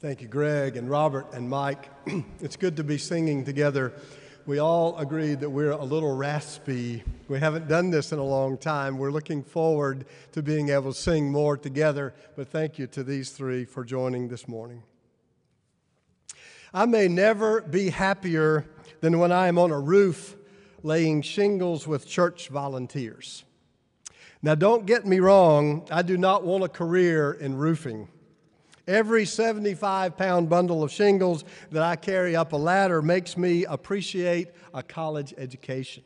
Thank you, Greg and Robert and Mike. it's good to be singing together. We all agreed that we're a little raspy. We haven't done this in a long time. We're looking forward to being able to sing more together, but thank you to these three for joining this morning. I may never be happier than when I am on a roof laying shingles with church volunteers. Now, don't get me wrong, I do not want a career in roofing. Every 75 pound bundle of shingles that I carry up a ladder makes me appreciate a college education.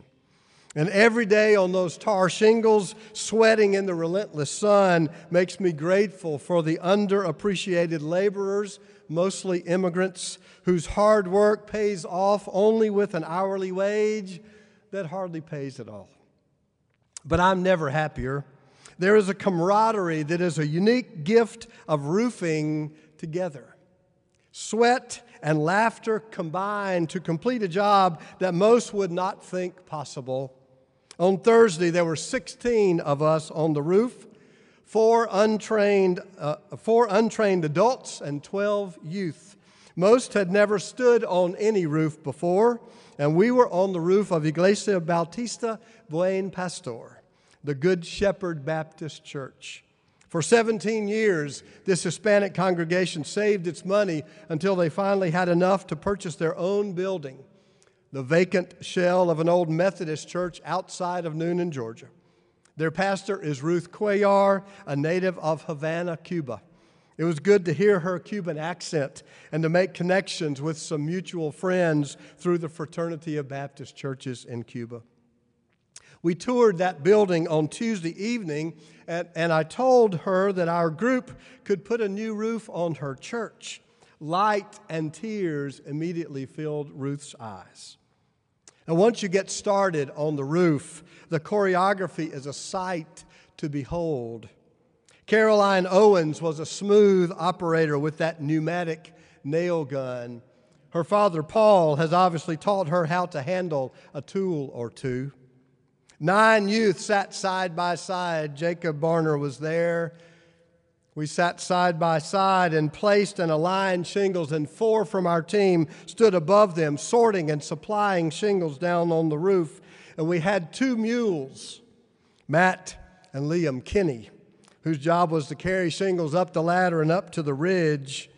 And every day on those tar shingles, sweating in the relentless sun, makes me grateful for the underappreciated laborers, mostly immigrants, whose hard work pays off only with an hourly wage that hardly pays at all. But I'm never happier there is a camaraderie that is a unique gift of roofing together. Sweat and laughter combine to complete a job that most would not think possible. On Thursday, there were 16 of us on the roof, four untrained, uh, four untrained adults and 12 youth. Most had never stood on any roof before, and we were on the roof of Iglesia Bautista Buen Pastor the Good Shepherd Baptist Church. For 17 years, this Hispanic congregation saved its money until they finally had enough to purchase their own building, the vacant shell of an old Methodist church outside of Newnan, Georgia. Their pastor is Ruth Cuellar, a native of Havana, Cuba. It was good to hear her Cuban accent and to make connections with some mutual friends through the Fraternity of Baptist Churches in Cuba. We toured that building on Tuesday evening, and, and I told her that our group could put a new roof on her church. Light and tears immediately filled Ruth's eyes. And once you get started on the roof, the choreography is a sight to behold. Caroline Owens was a smooth operator with that pneumatic nail gun. Her father, Paul, has obviously taught her how to handle a tool or two. Nine youth sat side by side. Jacob Barner was there. We sat side by side and placed and aligned shingles, and four from our team stood above them, sorting and supplying shingles down on the roof. And we had two mules, Matt and Liam Kinney, whose job was to carry shingles up the ladder and up to the ridge.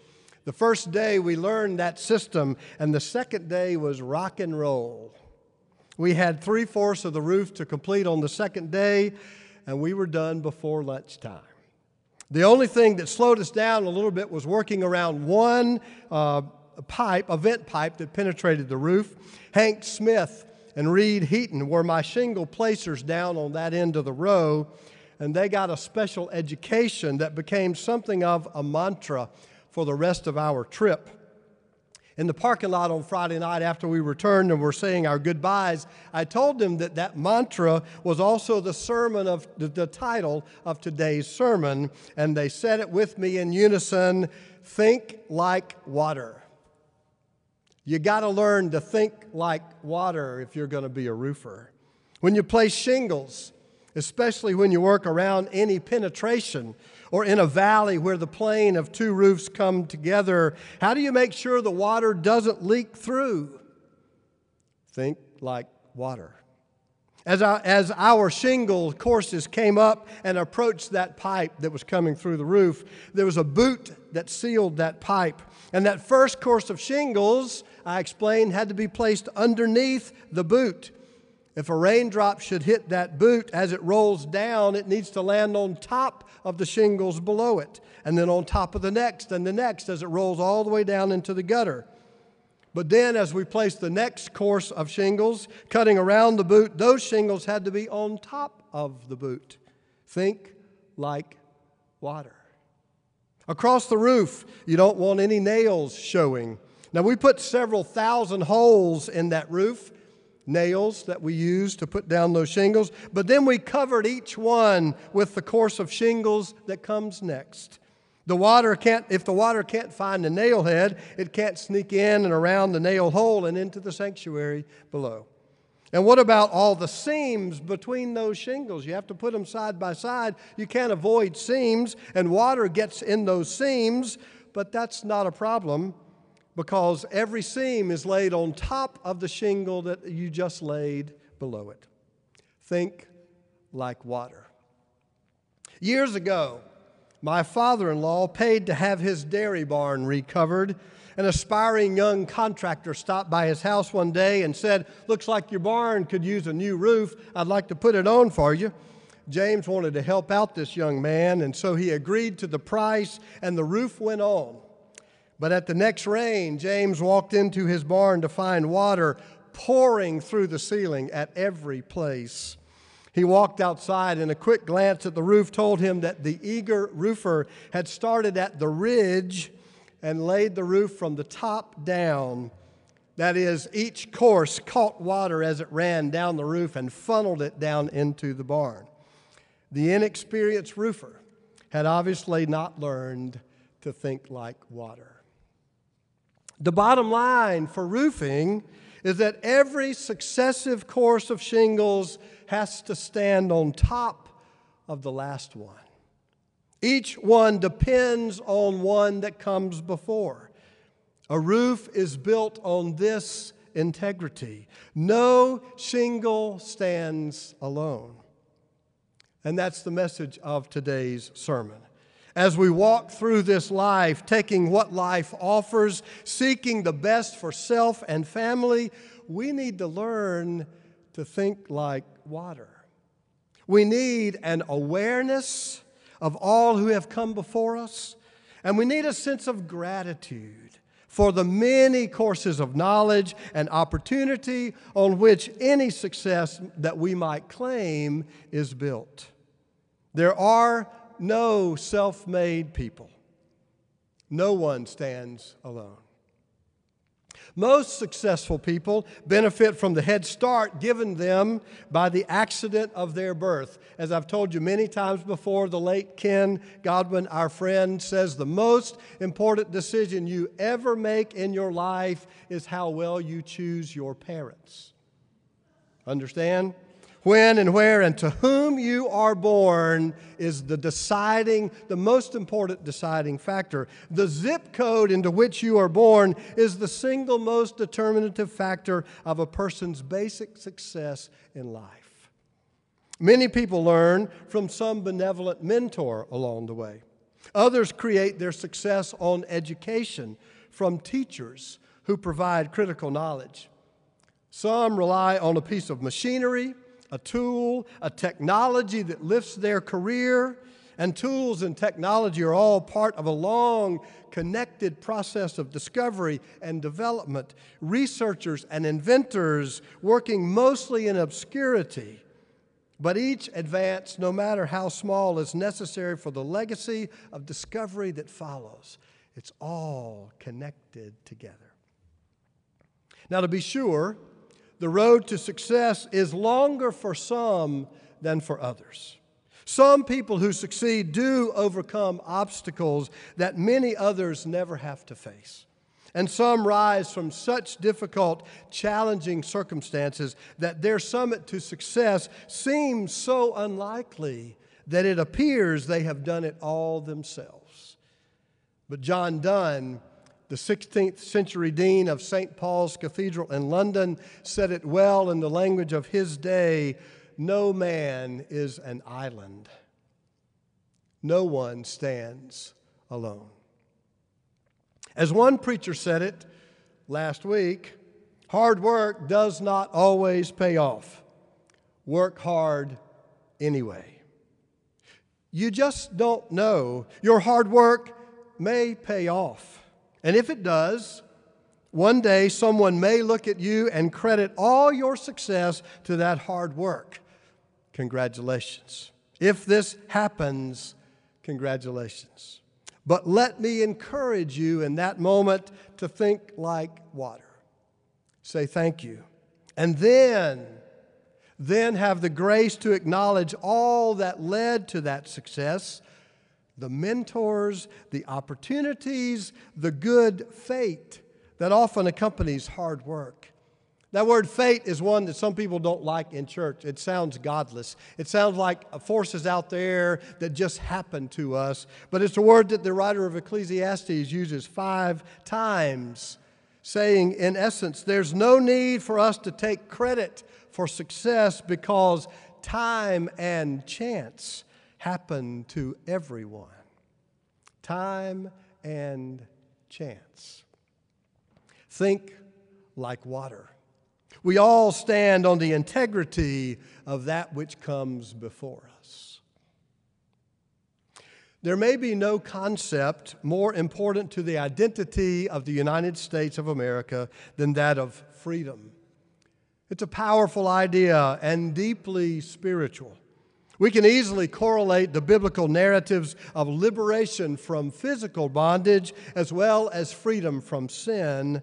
The first day we learned that system, and the second day was rock and roll. We had three fourths of the roof to complete on the second day, and we were done before lunchtime. The only thing that slowed us down a little bit was working around one uh, pipe, a vent pipe that penetrated the roof. Hank Smith and Reed Heaton were my shingle placers down on that end of the row, and they got a special education that became something of a mantra for the rest of our trip in the parking lot on Friday night after we returned and were saying our goodbyes, I told them that that mantra was also the sermon of the, the title of today's sermon, and they said it with me in unison think like water. You got to learn to think like water if you're going to be a roofer. When you place shingles, especially when you work around any penetration or in a valley where the plane of two roofs come together, how do you make sure the water doesn't leak through? Think like water. As our, as our shingle courses came up and approached that pipe that was coming through the roof, there was a boot that sealed that pipe. And that first course of shingles, I explained, had to be placed underneath the boot. If a raindrop should hit that boot as it rolls down, it needs to land on top of the shingles below it, and then on top of the next and the next as it rolls all the way down into the gutter. But then, as we placed the next course of shingles, cutting around the boot, those shingles had to be on top of the boot. Think like water. Across the roof, you don't want any nails showing. Now, we put several thousand holes in that roof nails that we used to put down those shingles, but then we covered each one with the course of shingles that comes next. The water can't, if the water can't find the nail head, it can't sneak in and around the nail hole and into the sanctuary below. And what about all the seams between those shingles? You have to put them side by side. You can't avoid seams, and water gets in those seams, but that's not a problem because every seam is laid on top of the shingle that you just laid below it. Think like water. Years ago, my father in law paid to have his dairy barn recovered. An aspiring young contractor stopped by his house one day and said, Looks like your barn could use a new roof. I'd like to put it on for you. James wanted to help out this young man, and so he agreed to the price, and the roof went on. But at the next rain, James walked into his barn to find water pouring through the ceiling at every place. He walked outside, and a quick glance at the roof told him that the eager roofer had started at the ridge and laid the roof from the top down. That is, each course caught water as it ran down the roof and funneled it down into the barn. The inexperienced roofer had obviously not learned to think like water. The bottom line for roofing is that every successive course of shingles has to stand on top of the last one. Each one depends on one that comes before. A roof is built on this integrity. No shingle stands alone. And that's the message of today's sermon. As we walk through this life, taking what life offers, seeking the best for self and family, we need to learn to think like water. We need an awareness of all who have come before us, and we need a sense of gratitude for the many courses of knowledge and opportunity on which any success that we might claim is built. There are no self made people, no one stands alone. Most successful people benefit from the head start given them by the accident of their birth. As I've told you many times before, the late Ken Godwin, our friend, says the most important decision you ever make in your life is how well you choose your parents. Understand? When and where and to whom you are born is the deciding, the most important deciding factor. The zip code into which you are born is the single most determinative factor of a person's basic success in life. Many people learn from some benevolent mentor along the way. Others create their success on education from teachers who provide critical knowledge. Some rely on a piece of machinery a tool, a technology that lifts their career. And tools and technology are all part of a long, connected process of discovery and development. Researchers and inventors working mostly in obscurity. But each advance, no matter how small, is necessary for the legacy of discovery that follows. It's all connected together. Now, to be sure, the road to success is longer for some than for others. Some people who succeed do overcome obstacles that many others never have to face. And some rise from such difficult, challenging circumstances that their summit to success seems so unlikely that it appears they have done it all themselves. But John Donne the 16th century dean of St. Paul's Cathedral in London said it well in the language of his day no man is an island, no one stands alone. As one preacher said it last week, hard work does not always pay off. Work hard anyway. You just don't know. Your hard work may pay off. And if it does, one day someone may look at you and credit all your success to that hard work. Congratulations. If this happens, congratulations. But let me encourage you in that moment to think like water. Say thank you. And then, then have the grace to acknowledge all that led to that success the mentors, the opportunities, the good fate that often accompanies hard work. That word fate is one that some people don't like in church. It sounds godless. It sounds like forces out there that just happen to us. But it's a word that the writer of Ecclesiastes uses five times, saying, in essence, there's no need for us to take credit for success because time and chance happen to everyone. Time and chance. Think like water. We all stand on the integrity of that which comes before us. There may be no concept more important to the identity of the United States of America than that of freedom. It's a powerful idea and deeply spiritual. We can easily correlate the biblical narratives of liberation from physical bondage as well as freedom from sin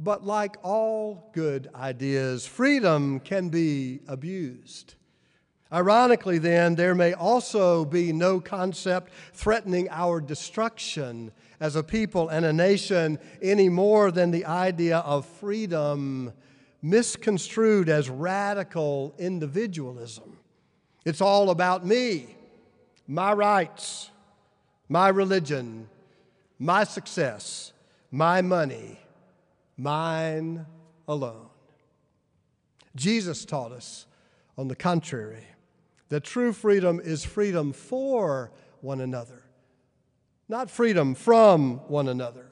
but like all good ideas, freedom can be abused. Ironically, then, there may also be no concept threatening our destruction as a people and a nation any more than the idea of freedom misconstrued as radical individualism. It's all about me, my rights, my religion, my success, my money mine alone. Jesus taught us, on the contrary, that true freedom is freedom for one another, not freedom from one another.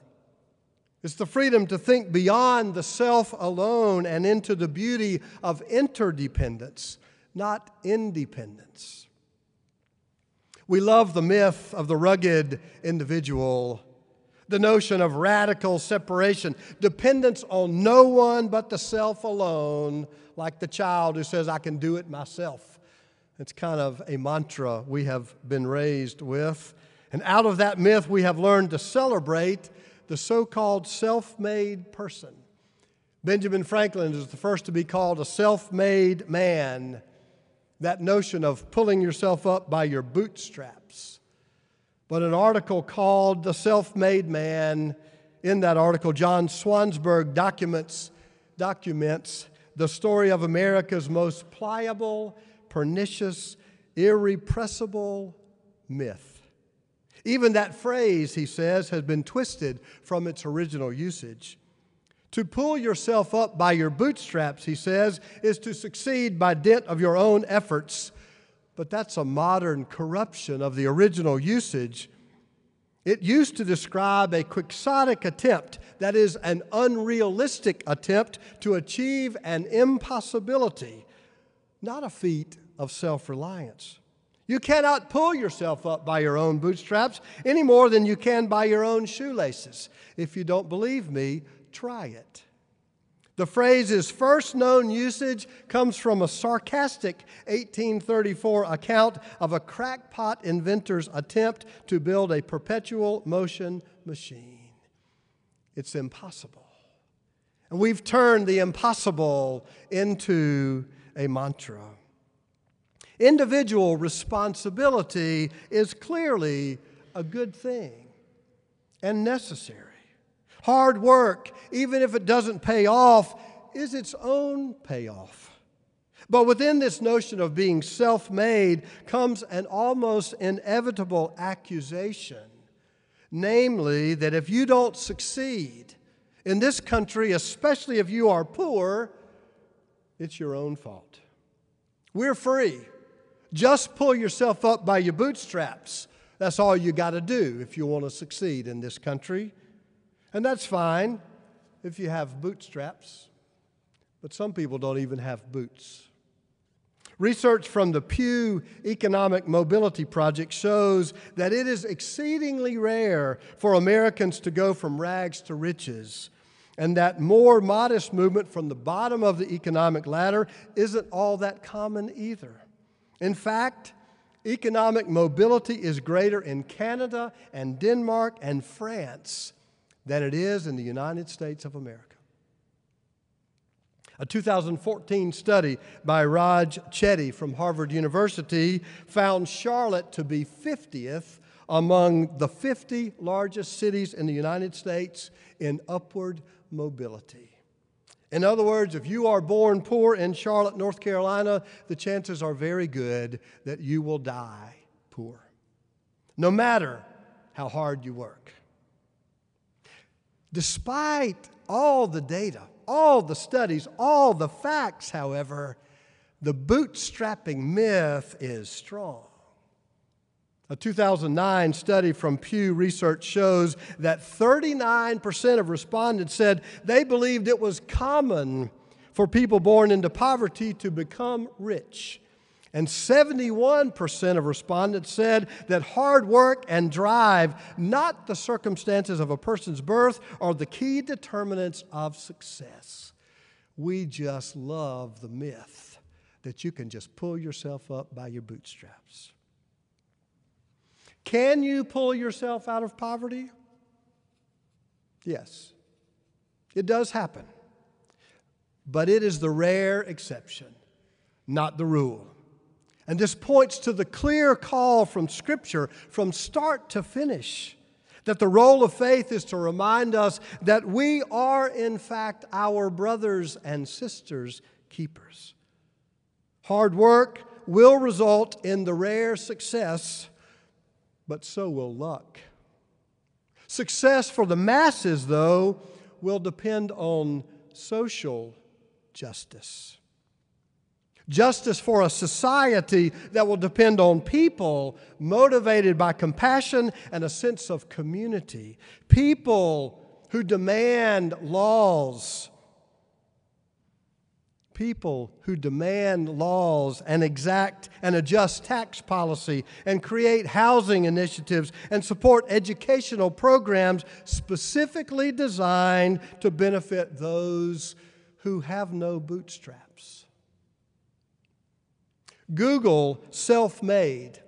It's the freedom to think beyond the self alone and into the beauty of interdependence, not independence. We love the myth of the rugged individual the notion of radical separation, dependence on no one but the self alone, like the child who says, I can do it myself. It's kind of a mantra we have been raised with. And out of that myth, we have learned to celebrate the so called self made person. Benjamin Franklin is the first to be called a self made man. That notion of pulling yourself up by your bootstraps but an article called The Self Made Man. In that article, John Swansburg documents, documents the story of America's most pliable, pernicious, irrepressible myth. Even that phrase, he says, has been twisted from its original usage. To pull yourself up by your bootstraps, he says, is to succeed by dint of your own efforts but that's a modern corruption of the original usage. It used to describe a quixotic attempt, that is, an unrealistic attempt to achieve an impossibility, not a feat of self reliance. You cannot pull yourself up by your own bootstraps any more than you can by your own shoelaces. If you don't believe me, try it. The phrase's first known usage comes from a sarcastic 1834 account of a crackpot inventor's attempt to build a perpetual motion machine. It's impossible. And we've turned the impossible into a mantra. Individual responsibility is clearly a good thing and necessary. Hard work, even if it doesn't pay off, is its own payoff. But within this notion of being self made comes an almost inevitable accusation namely, that if you don't succeed in this country, especially if you are poor, it's your own fault. We're free. Just pull yourself up by your bootstraps. That's all you got to do if you want to succeed in this country. And that's fine if you have bootstraps, but some people don't even have boots. Research from the Pew Economic Mobility Project shows that it is exceedingly rare for Americans to go from rags to riches, and that more modest movement from the bottom of the economic ladder isn't all that common either. In fact, economic mobility is greater in Canada and Denmark and France than it is in the United States of America. A 2014 study by Raj Chetty from Harvard University found Charlotte to be 50th among the 50 largest cities in the United States in upward mobility. In other words, if you are born poor in Charlotte, North Carolina, the chances are very good that you will die poor, no matter how hard you work. Despite all the data, all the studies, all the facts, however, the bootstrapping myth is strong. A 2009 study from Pew Research shows that 39% of respondents said they believed it was common for people born into poverty to become rich. And 71% of respondents said that hard work and drive, not the circumstances of a person's birth, are the key determinants of success. We just love the myth that you can just pull yourself up by your bootstraps. Can you pull yourself out of poverty? Yes, it does happen. But it is the rare exception, not the rule. And this points to the clear call from Scripture from start to finish that the role of faith is to remind us that we are, in fact, our brothers and sisters' keepers. Hard work will result in the rare success but so will luck. Success for the masses, though, will depend on social justice. Justice for a society that will depend on people motivated by compassion and a sense of community. People who demand laws people who demand laws and exact and adjust tax policy and create housing initiatives and support educational programs specifically designed to benefit those who have no bootstraps. Google self made,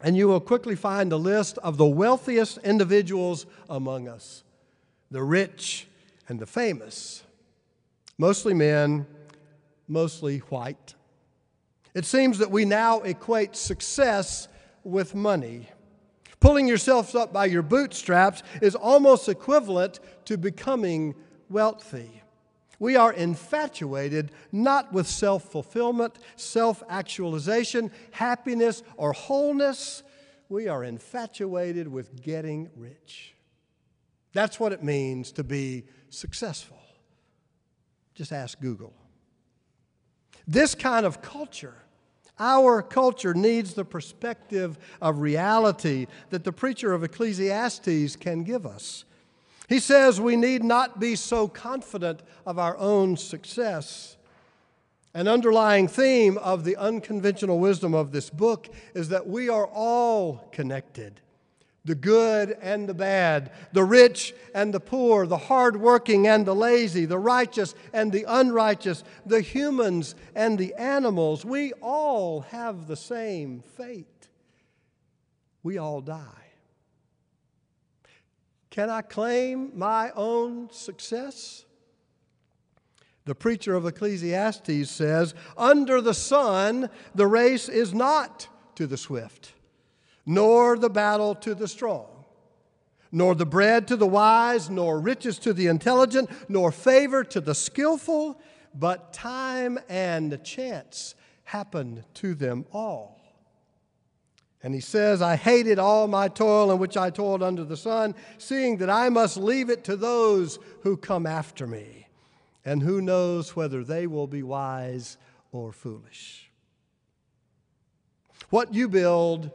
and you will quickly find a list of the wealthiest individuals among us the rich and the famous, mostly men mostly white. It seems that we now equate success with money. Pulling yourself up by your bootstraps is almost equivalent to becoming wealthy. We are infatuated not with self fulfillment, self actualization, happiness, or wholeness. We are infatuated with getting rich. That's what it means to be successful. Just ask Google. This kind of culture, our culture, needs the perspective of reality that the preacher of Ecclesiastes can give us. He says we need not be so confident of our own success. An underlying theme of the unconventional wisdom of this book is that we are all connected the good and the bad, the rich and the poor, the hardworking and the lazy, the righteous and the unrighteous, the humans and the animals. We all have the same fate. We all die. Can I claim my own success? The preacher of Ecclesiastes says, Under the sun, the race is not to the swift nor the battle to the strong, nor the bread to the wise, nor riches to the intelligent, nor favor to the skillful, but time and chance happen to them all. And he says, I hated all my toil in which I toiled under the sun, seeing that I must leave it to those who come after me. And who knows whether they will be wise or foolish. What you build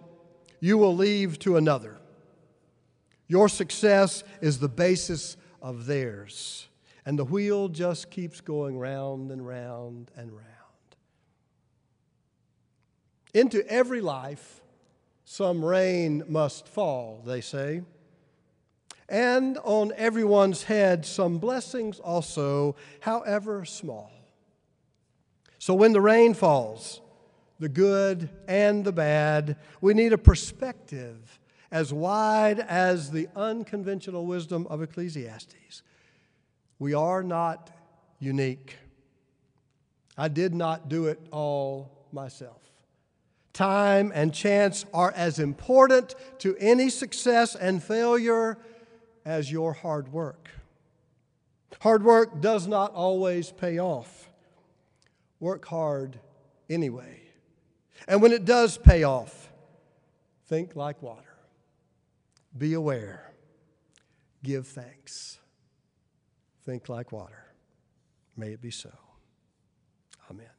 you will leave to another. Your success is the basis of theirs. And the wheel just keeps going round and round and round. Into every life, some rain must fall, they say. And on everyone's head, some blessings also, however small. So when the rain falls, the good and the bad. We need a perspective as wide as the unconventional wisdom of Ecclesiastes. We are not unique. I did not do it all myself. Time and chance are as important to any success and failure as your hard work. Hard work does not always pay off. Work hard anyway. And when it does pay off, think like water. Be aware. Give thanks. Think like water. May it be so. Amen.